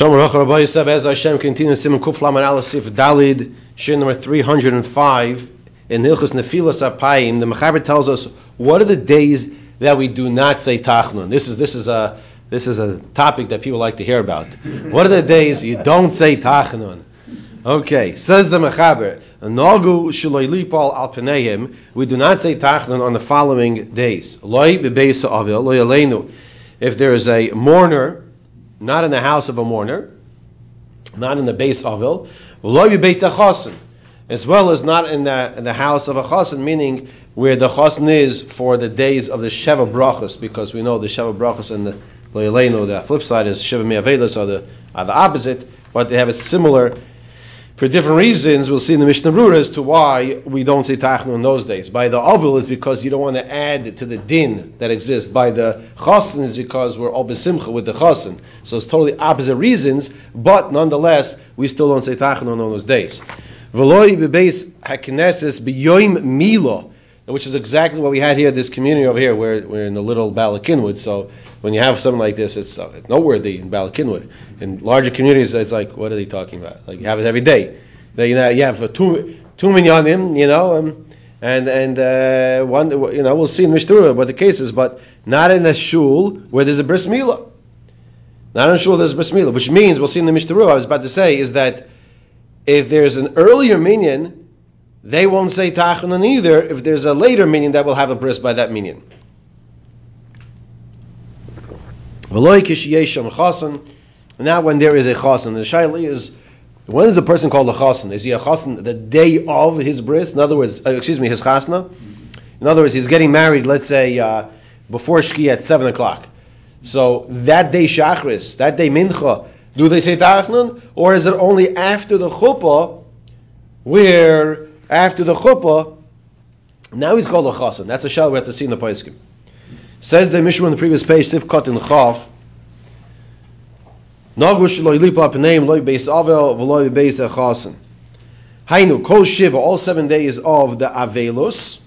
Shalom Baruch Rabbi Yisrael as Hashem continues Simon Kuf Laman Alasif Dalid Shir number 305 in Hilchus Nefilas Apayim the Mechaber tells us what are the days that we do not say Tachnun? This is this is a this is a topic that people like to hear about. What are the days you don't say Tachnun? Okay says the Mechaber Nagu Lipal Al Penehim we do not say Tachnun on the following days. Loi Bebeisa Avil Loi Aleinu. If there is a mourner not in the house of a mourner, not in the base avil, as well as not in the, in the house of a chasen, meaning where the chasen is for the days of the sheva brachas, because we know the sheva brachas and the leilenu, the flip side is sheva me'avelis are the are the opposite, but they have a similar for different reasons, we'll see in the Mishnah Brura as to why we don't say Tachnu in those days. By the Avil is because you don't want to add to the din that exists. By the Chasen is because we're all besimcha with the Chasen. So it's totally opposite reasons, but nonetheless, we still don't say Tachnu on those days. Bebeis biyoim milo, which is exactly what we had here, this community over here, where we're in the little Bala Cynwyd. So when you have something like this, it's uh, noteworthy in Bala Cynwyd. In larger communities, it's like, what are they talking about? Like you have it every day. They, you know, you have two two minyanim, you know, um, and and uh, one, you know, we'll see in Mishtura what the case is, but not in a shul where there's a bris milah. Not in a shul there's a bris milah, which means we'll see in the Mishtura. I was about to say is that if there's an earlier minyan, they won't say tachanun either. If there's a later minyan that will have a bris by that minyan. Now, when there is a chasen, the shaila is when is a person called a chasen? Is he a chasen the day of his bris? In other words, uh, excuse me, his chasna. In other words, he's getting married. Let's say uh, before shki at seven o'clock. So that day shachris, that day mincha, do they say tachnun, or is it only after the chuppah, where after the chuppah, now he's called a chasen? That's a shal we have to see in the paiskim. Says the Mishnah on the previous page, Sifkat in Chaf. Nagush loy lipa p'neim loy beis avel v'loy beis echasen. Hainu kol shiva all seven days of the avelus.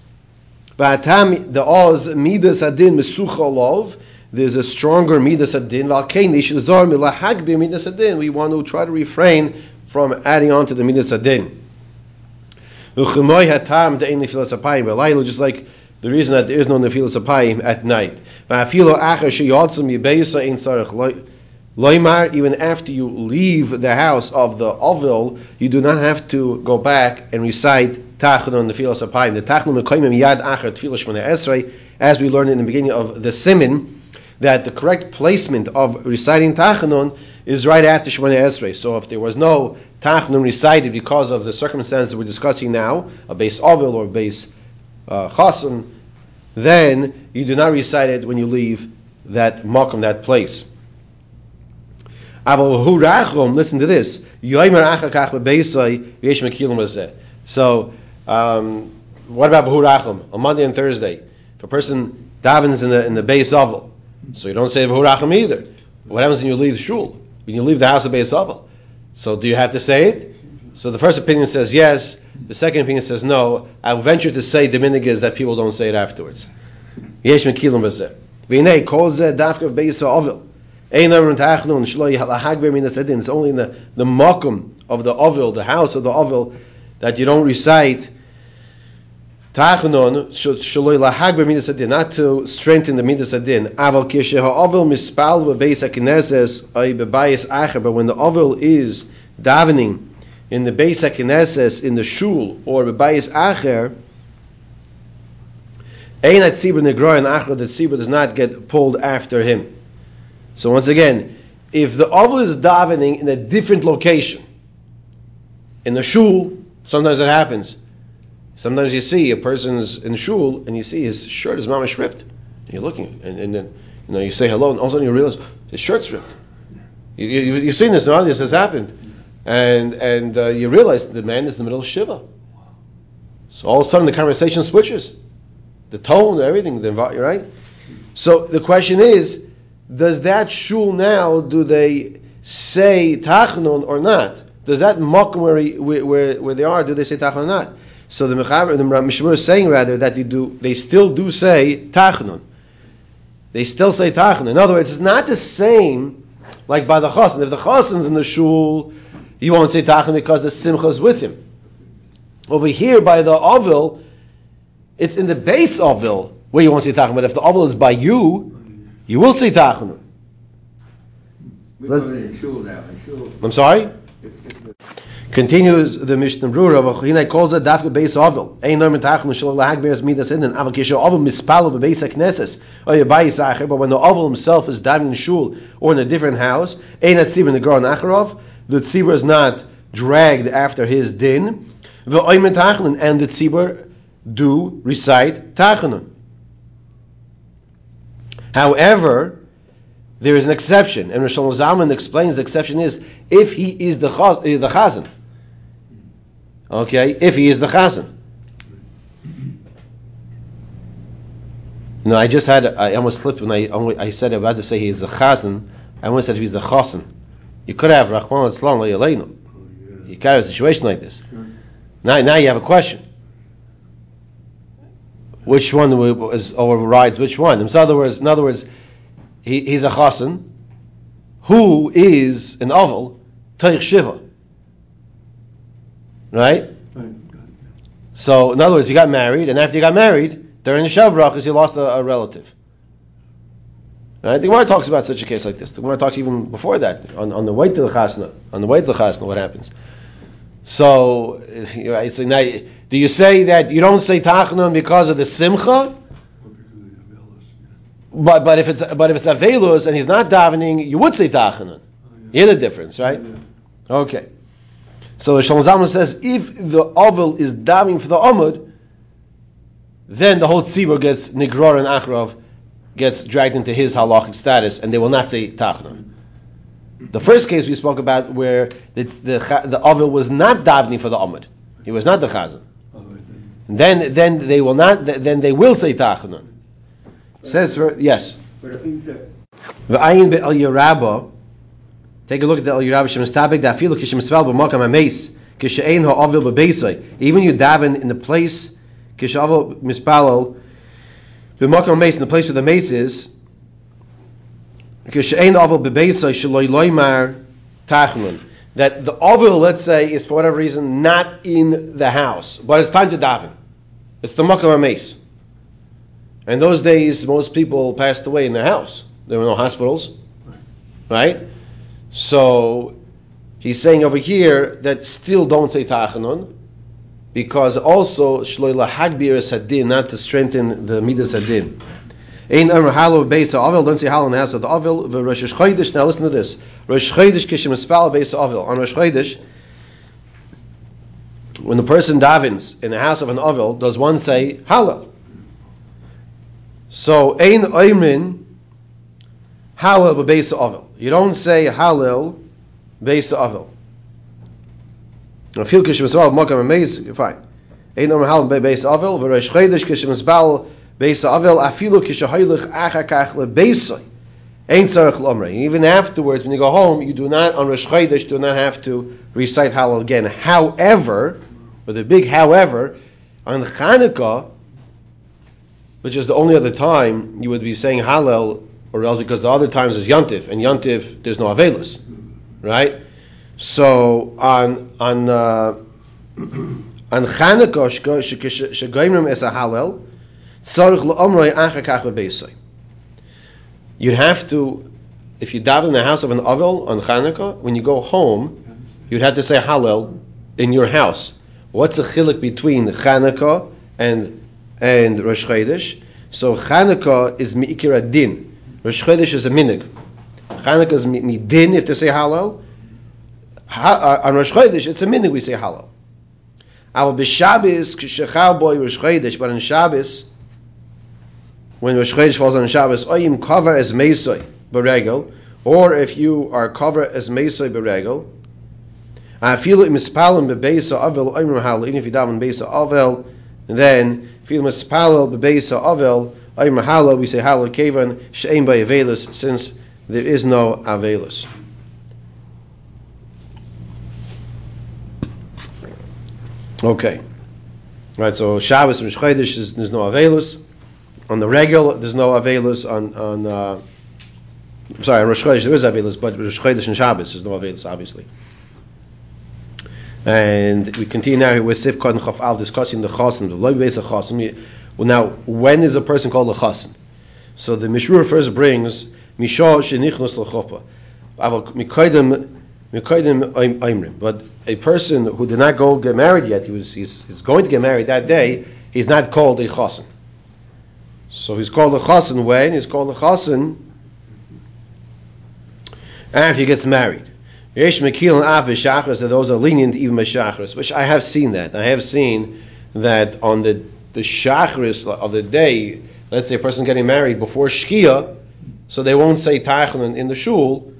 V'atam the oz midas adin mesucha lov. There's a stronger midas adin. V'alkein nishizar milahagbe midas adin. We want to try to refrain from adding on to the midas adin. V'chumoy hatam de'en nefilas apayim. Just like the reason that there is no nefilas apayim at night. Even after you leave the house of the Ovil, you do not have to go back and recite Tachanun nefilas apayim. The Tachanun mekoyim yad acher tefillah shmona esrei, as we learned in the beginning of the Simin, that the correct placement of reciting Tachanun is right after Shemona Esrei. So if there was no Tachanun recited because of the circumstances we're discussing now, a base Ovil or a base uh, then you do not recite it when you leave that makom, that place. Listen to this. So, um, what about v'hurachum on Monday and Thursday? If a person davens in the in the base oval, so you don't say v'hurachum either. What happens when you leave the shul? When you leave the house of base oval? So do you have to say it? So the first opinion says yes. The second opinion says no. I venture to say the is that people don't say it afterwards. Yesh mekilim b'zeh. V'nei kol zeh dafka b'beisa ovil. Ein amrun ta'achnun shlo yhalahagber min asedin. It's only in the, the makom of the ovil, the house of the ovil, that you don't recite Tachanun shaloi lahagber midas adin, not to strengthen the midas adin. Aval kishe ha'ovil mispal b'beis hakineses ay bebayis acher. But when the ovil is davening in the Beis HaKnesses, in the Shul, or Bebayis Acher, Ein Tzibur Negroy and Acher, the Tzibur does not get pulled after him. So once again, if the Oval is davening in a different location, in the Shul, sometimes it happens. Sometimes you see a person's in Shul, and you see his shirt is mamish ripped. And you're looking, and, and then you know you say hello, and all of a sudden you realize his shirt's ripped. You, you, you've seen this, now this has happened and and uh, you realize the man is in the middle of shiva. So all of a sudden the conversation switches, the tone, everything, the right. So the question is, does that shul now do they say tachnun or not? Does that mock where, where, where they are, do they say tachnun or not? So the Mechaber, the Mishmur is saying rather that they do, they still do say tachnun. They still say tachnun. In other words, it's not the same like by the chosin. If the chosin's in the shul, you won't say tachanun because the simcha is with him. Over here by the ovil, it's in the base ovil where you won't say tachanun. But if the ovil is by you, you will say tachanun. I'm sorry. Continues the Mishnah Brura, V'china calls it dafka beis avil. Ein no mitach mishal lahagberes midas innen. Aval kisho avil mispalo bebeis hakneses. Or yabai sacher. But when the avil himself is diving in shul or in a different house, ein at tzibur negro nacharov. The tzibur is not dragged after his din. V'oy mitachlin and the tzibur do recite tachanun. However, there is an exception, and Rosh Zalman explains the exception is if he is the eh, the chazan. Okay, if he is the chazan. No, I just had I almost slipped when I I said about to say he is the chazan. I almost said he's the chasen. You could have Rachman Islam Le'aleinu. You could have a situation like this. Now, now you have a question. Which one is overrides which one? In other words, in other words, he, he's a chasen who is an oval teich shiva. Right? So, in other words, he got married, and after he got married, during the Shav he lost a, a relative. Right? The Gemara talks about such a case like this. The Gemara talks even before that on, on the way to the chasna. On the way to the chasna, what happens? So, right, so now, do you say that you don't say tachanun because of the simcha? But but if it's but if it's avelus and he's not davening, you would say tachanun. You hear the difference, right? Okay. So Shalom says if the oval is davening for the amud, then the whole tzibur gets nigror and achrov gets dragged into his halachic status, and they will not say tachanun. The first case we spoke about where the the, the oval was not davening for the amud, he was not the chazan. Then then they will not then they will say tachanun. Says for yes. V'ayin be'el Yerabah. Take a look at the El Yerabah Shem Estabek Dafilu Kishem Svel B'Makam Ameis Kishein Ha'avil B'Beisai. Even you daven in the place Kishavil Mispalel B'Makam Ameis in the place where the mace is. Kishein Ha'avil B'Beisai Shaloi Loimar Tachnun. That the ovil, let's say, is for whatever reason not in the house, but it's time to daven. It's the Makam Ameis. In those days, most people passed away in their house. There were no hospitals, right? So he's saying over here that still don't say tachanun, because also shloila hagbir sadin, not to strengthen the midas hadin. Ein amr halo beis avil, don't say halo in the avil. The Rosh Chodesh. Now listen to this. Rosh Chodesh kishim espal beis avil. On Rosh Chodesh, when the person davens in the house of an avil, does one say halo? So ein oimin halal bebeis avil. You don't say halal beis avil. Kishim esbal makam amazing. Fine. Ein oimin halal bebeis avil. V'reish chedesh kishim esbal beis avil. Afilu kishahoylech achakach lebeisai. Ain't tzarech lomrei. Even afterwards, when you go home, you do not on Rosh Chodesh do not have to recite Hallel again. However, with a big however, on Chanukah which is the only other time you would be saying Hallel, or else because the other times is Yantif, and Yantif there's no Avelus, right? So on on uh, on Chanukah shegoimrim es a Hallel, tzarich leomrei achakach bebeisai. You'd have to, if you daven in the house of an Avel on Chanukah, when you go home, you'd have to say Hallel in your house. What's the chilik between Chanukah and and Rosh Chodesh. So Chanukah is mi'ikir din. Rosh Chodesh is a minig. Chanukah is midin if they say halal. Ha, uh, on Rosh Chodesh it's a minig we say halal. Our b'Shabbos k'shechal boy Rosh Chodesh, but on Shabbos when Rosh Chodesh falls on Shabbos, oyim cover as meisoi beregel, or if you are covered as meisoi beregel. I feel it mispalim bebeisa avel oyim halal. Even if you daven beisa avel, then Fil mispalel bebeisa avel ay mahala we say halal kevan shein by avelus since there is no avelus. Okay. Right, so Shabbos and is there's no avelus. On the regular, there's no avelus on on uh, I'm sorry, on Rosh Chodesh there is Avelus, but Rosh Chodesh and Shabbos there's no Avelus, obviously. And we continue now here with Sifkot and Chaf Al discussing the Chasim, the Loy Beis Chasim. Well, now, when is a person called a Chasim? So the Mishra first brings Misha Shenichnos L'Chopa. But a person who did not go get married yet, he was he's, he's going to get married that day, he's not called a Chasim. So he's called a Chasim when? He's called a Chasim after he gets married. Yesh Mekil and Av Shachris, those are lenient even by Shachris, which I have seen that. I have seen that on the, the shachris of the day, let's say a person getting married before shkia, so they won't say tachlin in the shul,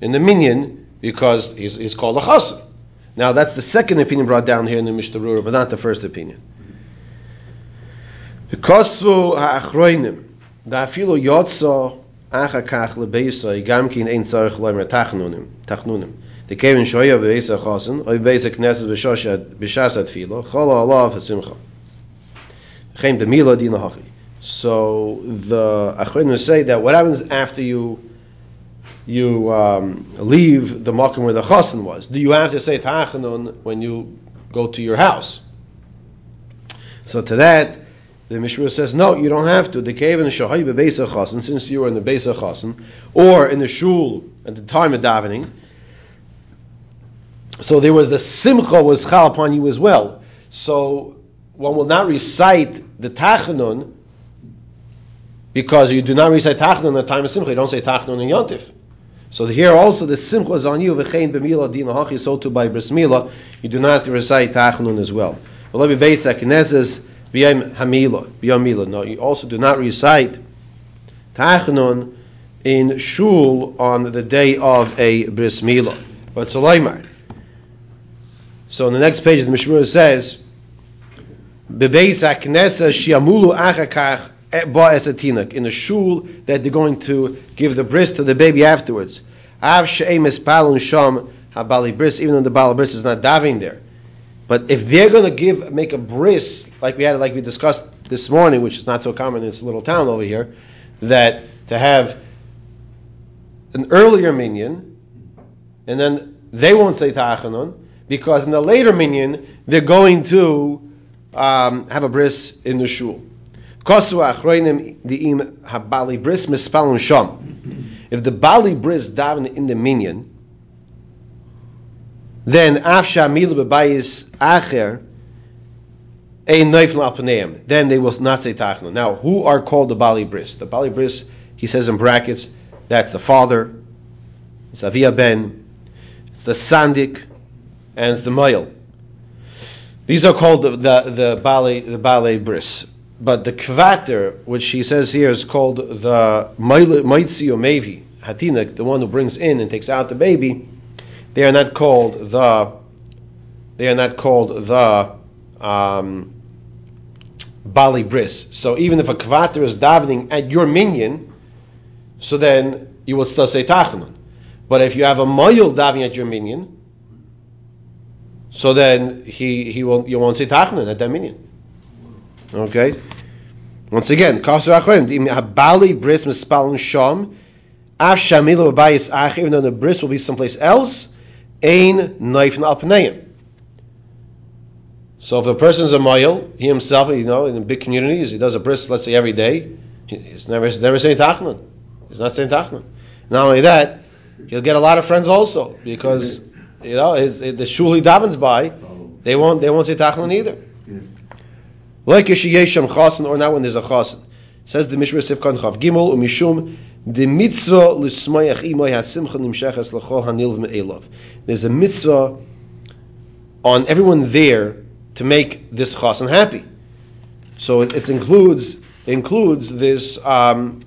in the minyan, because he's, he's called a chasr. Now that's the second opinion brought down here in the Mishnah but not the first opinion. Kosvu ha'achroinim, da'afilo yotzo acha kach lebeisa, gam ein tzarech loimer tachnunim, tachnunim. The Kevin Shoya beisa chasen, oy beisa knesset b'shasat filo, cholo alav ha'simcha. So the Achronim say that what happens after you you um, leave the makom where the chasen was? Do you have to say tachanun when you go to your house? So to that, the Mishra says, no, you don't have to. The cave in the Shahai Bebeisa Chasen, since you were in the Beisa Chasen, or in the Shul at the time of davening, so there was the Simcha was chal upon you as well. So one will not recite the Tachanun because you do not recite Tachanun the time of Simcha. You don't say Tachanun in Yontif. So here also the Simcha is on you. V'chein b'mila din hachi so too by bris mila. You do not recite Tachanun as well. Well, let me base Knezes B'yom Hamila, Mila. No, you also do not recite Tachanun in Shul on the day of a Bris Mila. But Sulaimar. So on the next page, the Mishmur says, Bebeis HaKnesa Shiamulu Achakach eh, in the shul that they're going to give the bris to the baby afterwards. Av she'emes palun sham habali bris, even though the bali bris is not daving there. But if they're going to give, make a bris, like we had, like we discussed this morning, which is not so common in this little town over here, that to have an earlier minion, and then they won't say ta'achanun, because in the later minion, they're going to um, have a bris in the shul. If the bali bris daven in the minyan, then Then they will not say tachna. Now, who are called the bali bris? The bali bris, he says in brackets, that's the father, it's avia ben, it's the sandik, and it's the moil. These are called the the, the bali the bali bris. But the kvater, which he says here, is called the maitzi or mevi hatinak, the one who brings in and takes out the baby they are not called the they are not called the um, Bali Bris. So even if a Kvater is davening at your minion, so then you will still say Tachanun. But if you have a Mayil davening at your minyan, so then he, he will you won't say Tachanun at that minyan. Okay? Once again, Kasar Achroim, Bali Bris Mispalin Sham, Af Shamilu Ach, even though the bris will be someplace else, Ein knife alpaneim. So if a person's a mile, he himself, you know, in big communities, he does a bris, let's say every day, he's never he's never saying tachman. He's not saying tachman. Not only that, he'll get a lot of friends also because you know his, the shul he davens by, they won't they won't say tachman either. Like yeshiyesham chasen or not when there's a chasen. Says the Mishra Sifkan Chav Gimel umishum the mitzvah l'smayach imoy hasimcha nimshechas l'chol hanil me'elav. There's a mitzvah on everyone there to make this chasen happy. So it, it includes includes this um,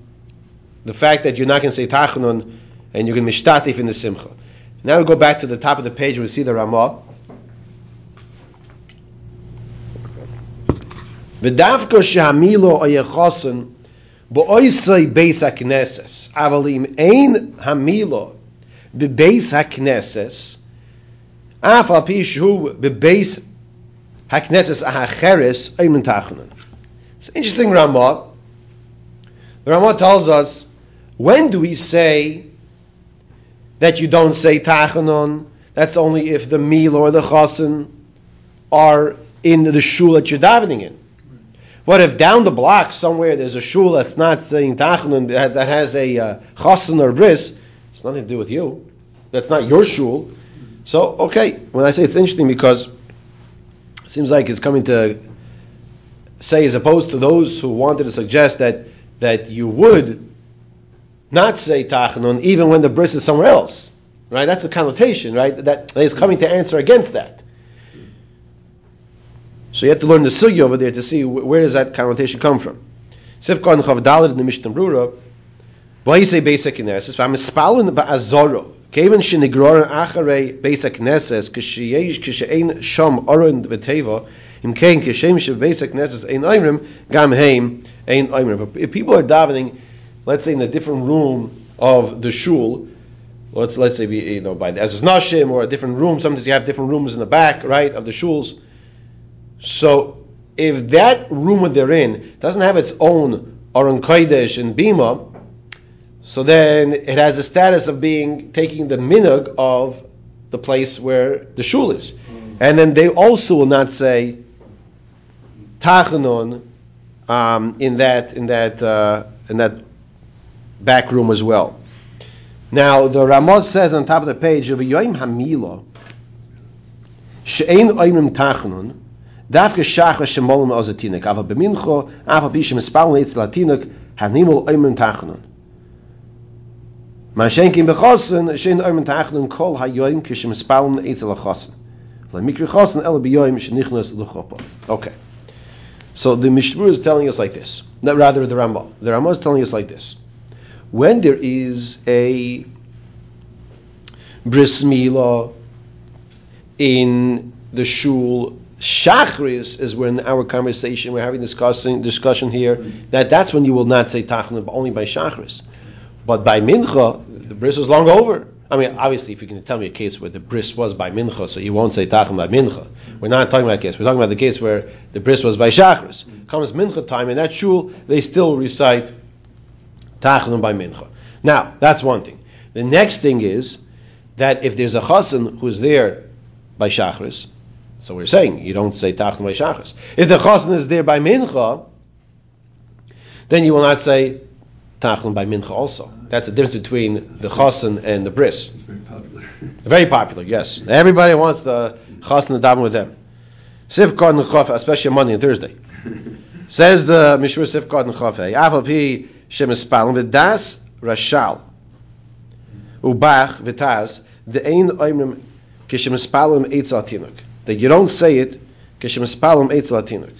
the fact that you're not going to say tachanun and you're going to mishtatif in the simcha. Now we go back to the top of the page. And we see the Ramah. Shehamilo oyechasen Bo'oisei beis hakneses, avalim ein hamilo bebeis hakneses, af al pi shu bebeis hakneses ahacheres eimen tachanan. It's interesting, Ramah. The Ramah tells us When do we say that you don't say Tachanon? That's only if the meal or the chasen are in the shul that you're davening in. What if down the block somewhere there's a shul that's not saying Tachanon that has a uh, chasen or bris? It's nothing to do with you. That's not your shul. So okay, when I say it's interesting because it seems like it's coming to say as opposed to those who wanted to suggest that that you would not say tachanun even when the bris is somewhere else, right? That's the connotation, right? That, that is coming to answer against that. So you have to learn the sugya over there to see where does that connotation come from. Sifkon chavdalid in the Mishnah Brura. Why you say basic kinesis? I'm spalin ba'azoro. Kevin shenigroren acharei basic kinesis kisheyesh kishein sham oren v'teva im kein kishem she basic kinesis ein oimrim gam heim ein oimrim. If people are davening, let's say in a different room of the shul, let's let's say you know by the as nashim or a different room. Sometimes you have different rooms in the back, right, of the shuls. So if that room that they're in doesn't have its own Aron Kodesh and Bima, so then it has the status of being taking the minug of the place where the shul is. Mm. And then they also will not say tachanon um, in that in that uh, in that back room as well. Now the Ramaz says on top of the page of Yoim Hamila she'ein oimim tachanon Dafke shach shemolim ozatinik. Ava b'mincho, ava bishim espalon eitz latinik, hanimol oimen tachanun. Mashenkin bechosen, shein oimen tachanun kol hayoim kishim espalon eitz lachosen. Mikri chosen el biyoim shenichnas l'chopa. Okay. So the Mishmur is telling us like this. No, rather, the Ramah. The Ramah is telling us like this. When there is a bris milah in the shul Shachris is when our conversation we're having discussing discussion here that that's when you will not say Tachanun, but only by Shachris. But by Mincha, the bris is long over. I mean, obviously, if you can tell me a case where the bris was by Mincha, so you won't say Tachanun by Mincha. We're not talking about a case. We're talking about the case where the bris was by Shachris. Comes Mincha time, in that shul, they still recite Tachanun by Mincha. Now, that's one thing. The next thing is that if there's a chassan who's there by Shachris, so we're saying you don't say Tachnun by Shachas. If the Chosn is there by Mincha, then you will not say Tachnun by Mincha also. That's the difference between the Chosn and the Bris. very popular. Very popular, yes. Everybody wants the Chosn to daven with them. Sivkot and Chof, especially on Monday and Thursday. Says the Mishra Sivkot and Chof, Afal Pi Shem Espalin, V'das Rashal, Ubach V'taz, the Ein Oimrim Kishem Eitz Tinuk that you don't say it kishem spalim eitz latinuk.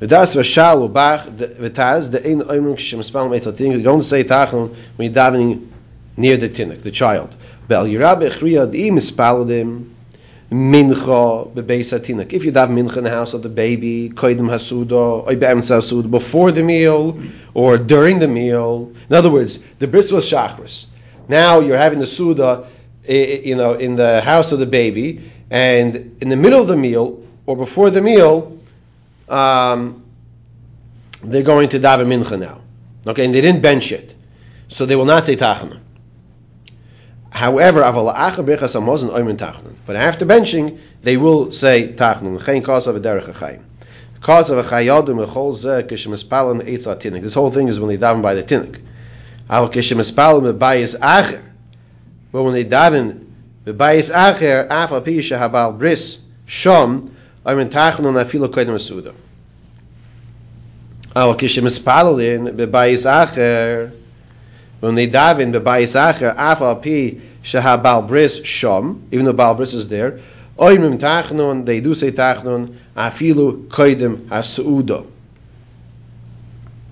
V'das v'shal u'bach v'taz the ein oimrim kishem eitz latinuk. You don't say tachon when you're davening near the tinuk, the child. Bel yirab echriya d'im spaladim mincha bebeis hatinuk. If you daven mincha in the house of the baby, koidim hasuda, or be'emtza hasuda, before the meal or during the meal. In other words, the bris was shachris. Now you're having the suda, you know, in the house of the baby, and in the middle of the meal or before the meal, um, they're going to daven mincha now. Okay, and they didn't bench it, so they will not say tachana. However, but after benching, they will say tachana. Chayin a derech chayim. Cause of echol zeh kishem espalan eitz tinik. This whole thing is when they daven by the tinik. Al kishem espalan bebayis acher. But when they daven V'bayis acher af al pi shehabal bris shom aymen tachnun afilu koydem asuda. Al kishem espalolin b'bayis acher when they daven b'bayis acher af al pi shehabal bris shom even though bal bris is there oymen tachnun they do say tachnon, afilu koydem asuda.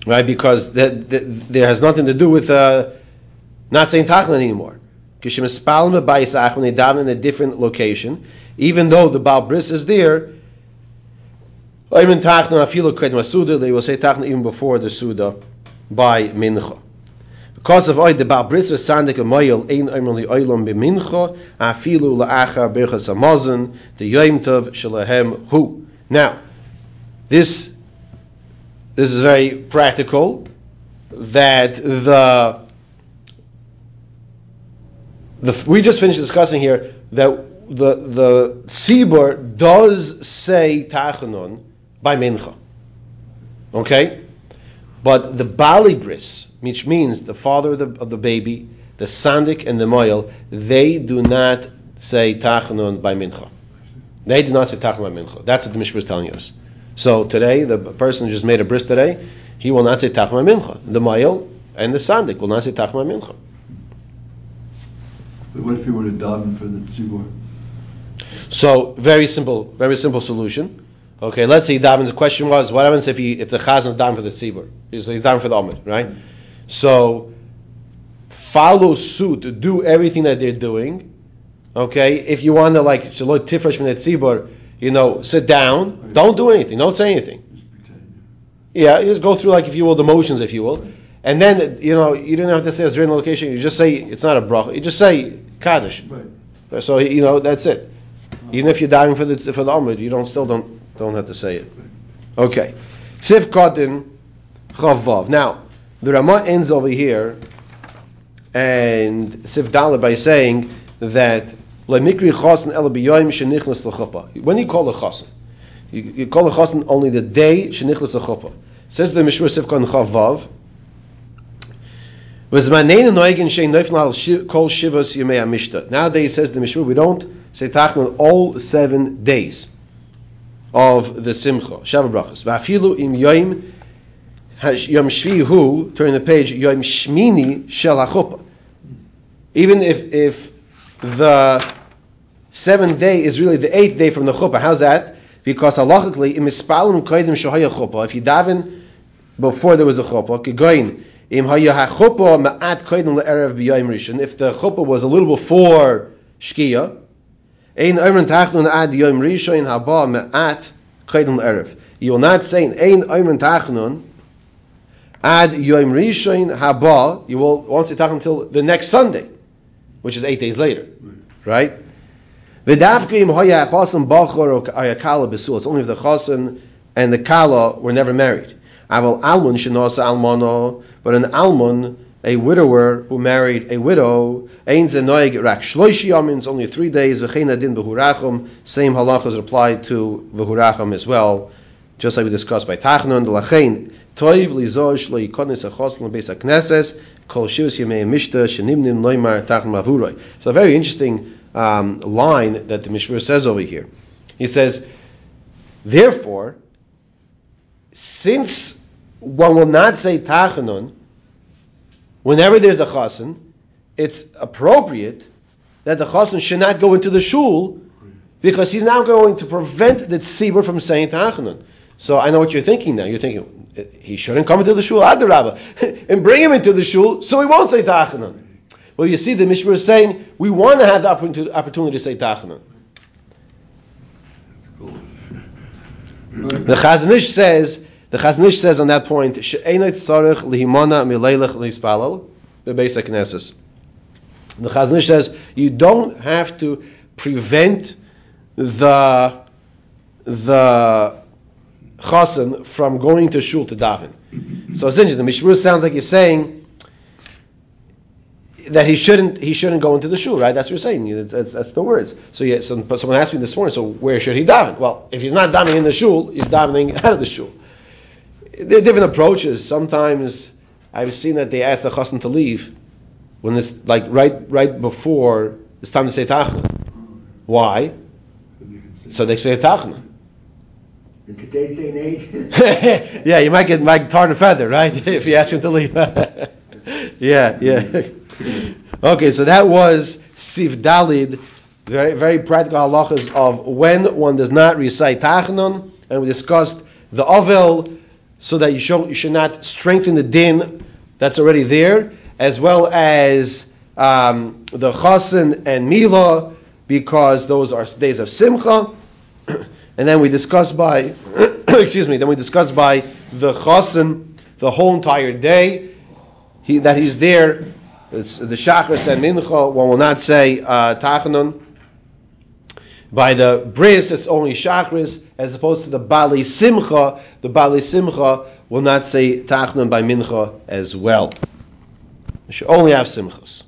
Right, because that, that, there has nothing to do with uh, not saying tachnon anymore Because when they daven in a different location, even though the Baal Bris is there, they will say Tachna even before the Suda by Mincha. Because of oid the Baal Bris was sandik a moyel ein oimer li oilam be mincha afilu la'achar berchas amazon the yoim tov shalahem hu. Now, this this is very practical that the the we just finished discussing here that the the tzibur does say tachanun by mincha. Okay, but the bali bris, which means the father of the, of the baby, the sandik and the moil, they do not say tachanun by mincha. They do not say tachanun by mincha. That's what the Mishnah is telling us. So today, the person who just made a bris today, he will not say by mincha. The moil and the sandik will not say by mincha. But what if you were to daven for the tzibur? So very simple, very simple solution. Okay, let's say davens. The question was, what happens if he if the chazan is down for the tzibur? He's, he's down for the omid, right? So follow suit, do everything that they're doing. Okay, if you want to like shalot tifresh min tzibur, you know, sit down, don't do anything, don't say anything. Yeah, just go through like if you will the motions, if you will, and then you know you don't have to say a Azrin location. You just say it's not a bracha. You just say kaddish. Right. So you know that's it. Even if you're dying for the for the Amud, you don't still don't don't have to say it. Okay. Sif Kotin Chavav. Now the Ramah ends over here and Sif Dalet by saying that When you call a Chasen, you, you call a Chasen only the day Shenichlas L'Chuppah. Says the Mishra Sif Kotin Chavav. Nowadays, says the Mishra, we don't say Tachnun all seven days of the Simcha, Shabbat Brachas. Va'afilu im yoim Yom Shvi Hu, turn the page, Yom Shmini Shel. Even if, if the seventh day is really the eighth day from the Chuppah. How's that? Because halachically, im ispalim koidim shahaya Chuppah. If you daven before there was a Chuppah, kegoin, im haya ha-Chuppah ma'at koidim le'erev b'yoyim rishon. If the Chuppah was a little before Shkia, ein oimen tachnun ad yom rishon haba ma'at koidim le'erev. You will not say ein oimen tachnun ad yom rishon haba. You will won't say until the next Sunday, which is eight days later, right? V'davka im haya chasen bachor or kala besul. It's only if the chasen and the kala were never married. Aval almon shenasa almono, but an almon, a widower who married a widow, ein zenoig rak shloishi yamins, only three days. V'chein adin behurachum. Same halachas applied to v'hurachum as well, just like we discussed by Tachnun. Lachein toiv lizo shlo yikonis achoslan beis hakneses kol shivus yemei mishta shenimnim noimar tachnun mavuroi. So a very interesting um, line that the Mishmur says over here. He says, therefore, since one will not say tachanun whenever there's a chasen, it's appropriate that the chasen should not go into the shul because he's now going to prevent the tzibur from saying tachanun. So I know what you're thinking now. You're thinking eh, he shouldn't come into the shul, Adarabba, and bring him into the shul so he won't say tachanun. Well, you see, the Mishmur is saying we want to have the opportunity, to say tachanun. The Chazon Ish says the Chazon Ish says on that point she'enot tzarich lihimana mileilach lispalal the basic knesses. The Chazon Ish says you don't have to prevent the the chasen from going to shul to daven. So essentially, the Mishmur sounds like he's saying that he shouldn't he shouldn't go into the shul, right? That's what you're saying. That's, that's the words. So yeah, but someone asked me this morning, so where should he daven? Well, if he's not davening in the shul, he's davening out of the shul. There are different approaches. Sometimes I've seen that they ask the chassan to leave when it's like right right before it's time to say tachna. Why? So they say tachna. In today's day and age, yeah, you might get might tar and feather, right? if you ask him to leave. yeah, yeah. Okay, so that was Sif Dalid, very, very practical halachas of when one does not recite Tachanun, and we discussed the Ovel, so that you, show, you should not strengthen the din that's already there, as well as um, the Chasen and Mila, because those are days of Simcha. and then we discussed by, excuse me, then we discussed by the Chasen the whole entire day, he, that he's there it's the Shachris and Mincha, one will not say uh, Tachanun. By the bris, it's only shachris, as opposed to the bali simcha. The bali simcha will not say tachnun by mincha as well. You should only have simchas.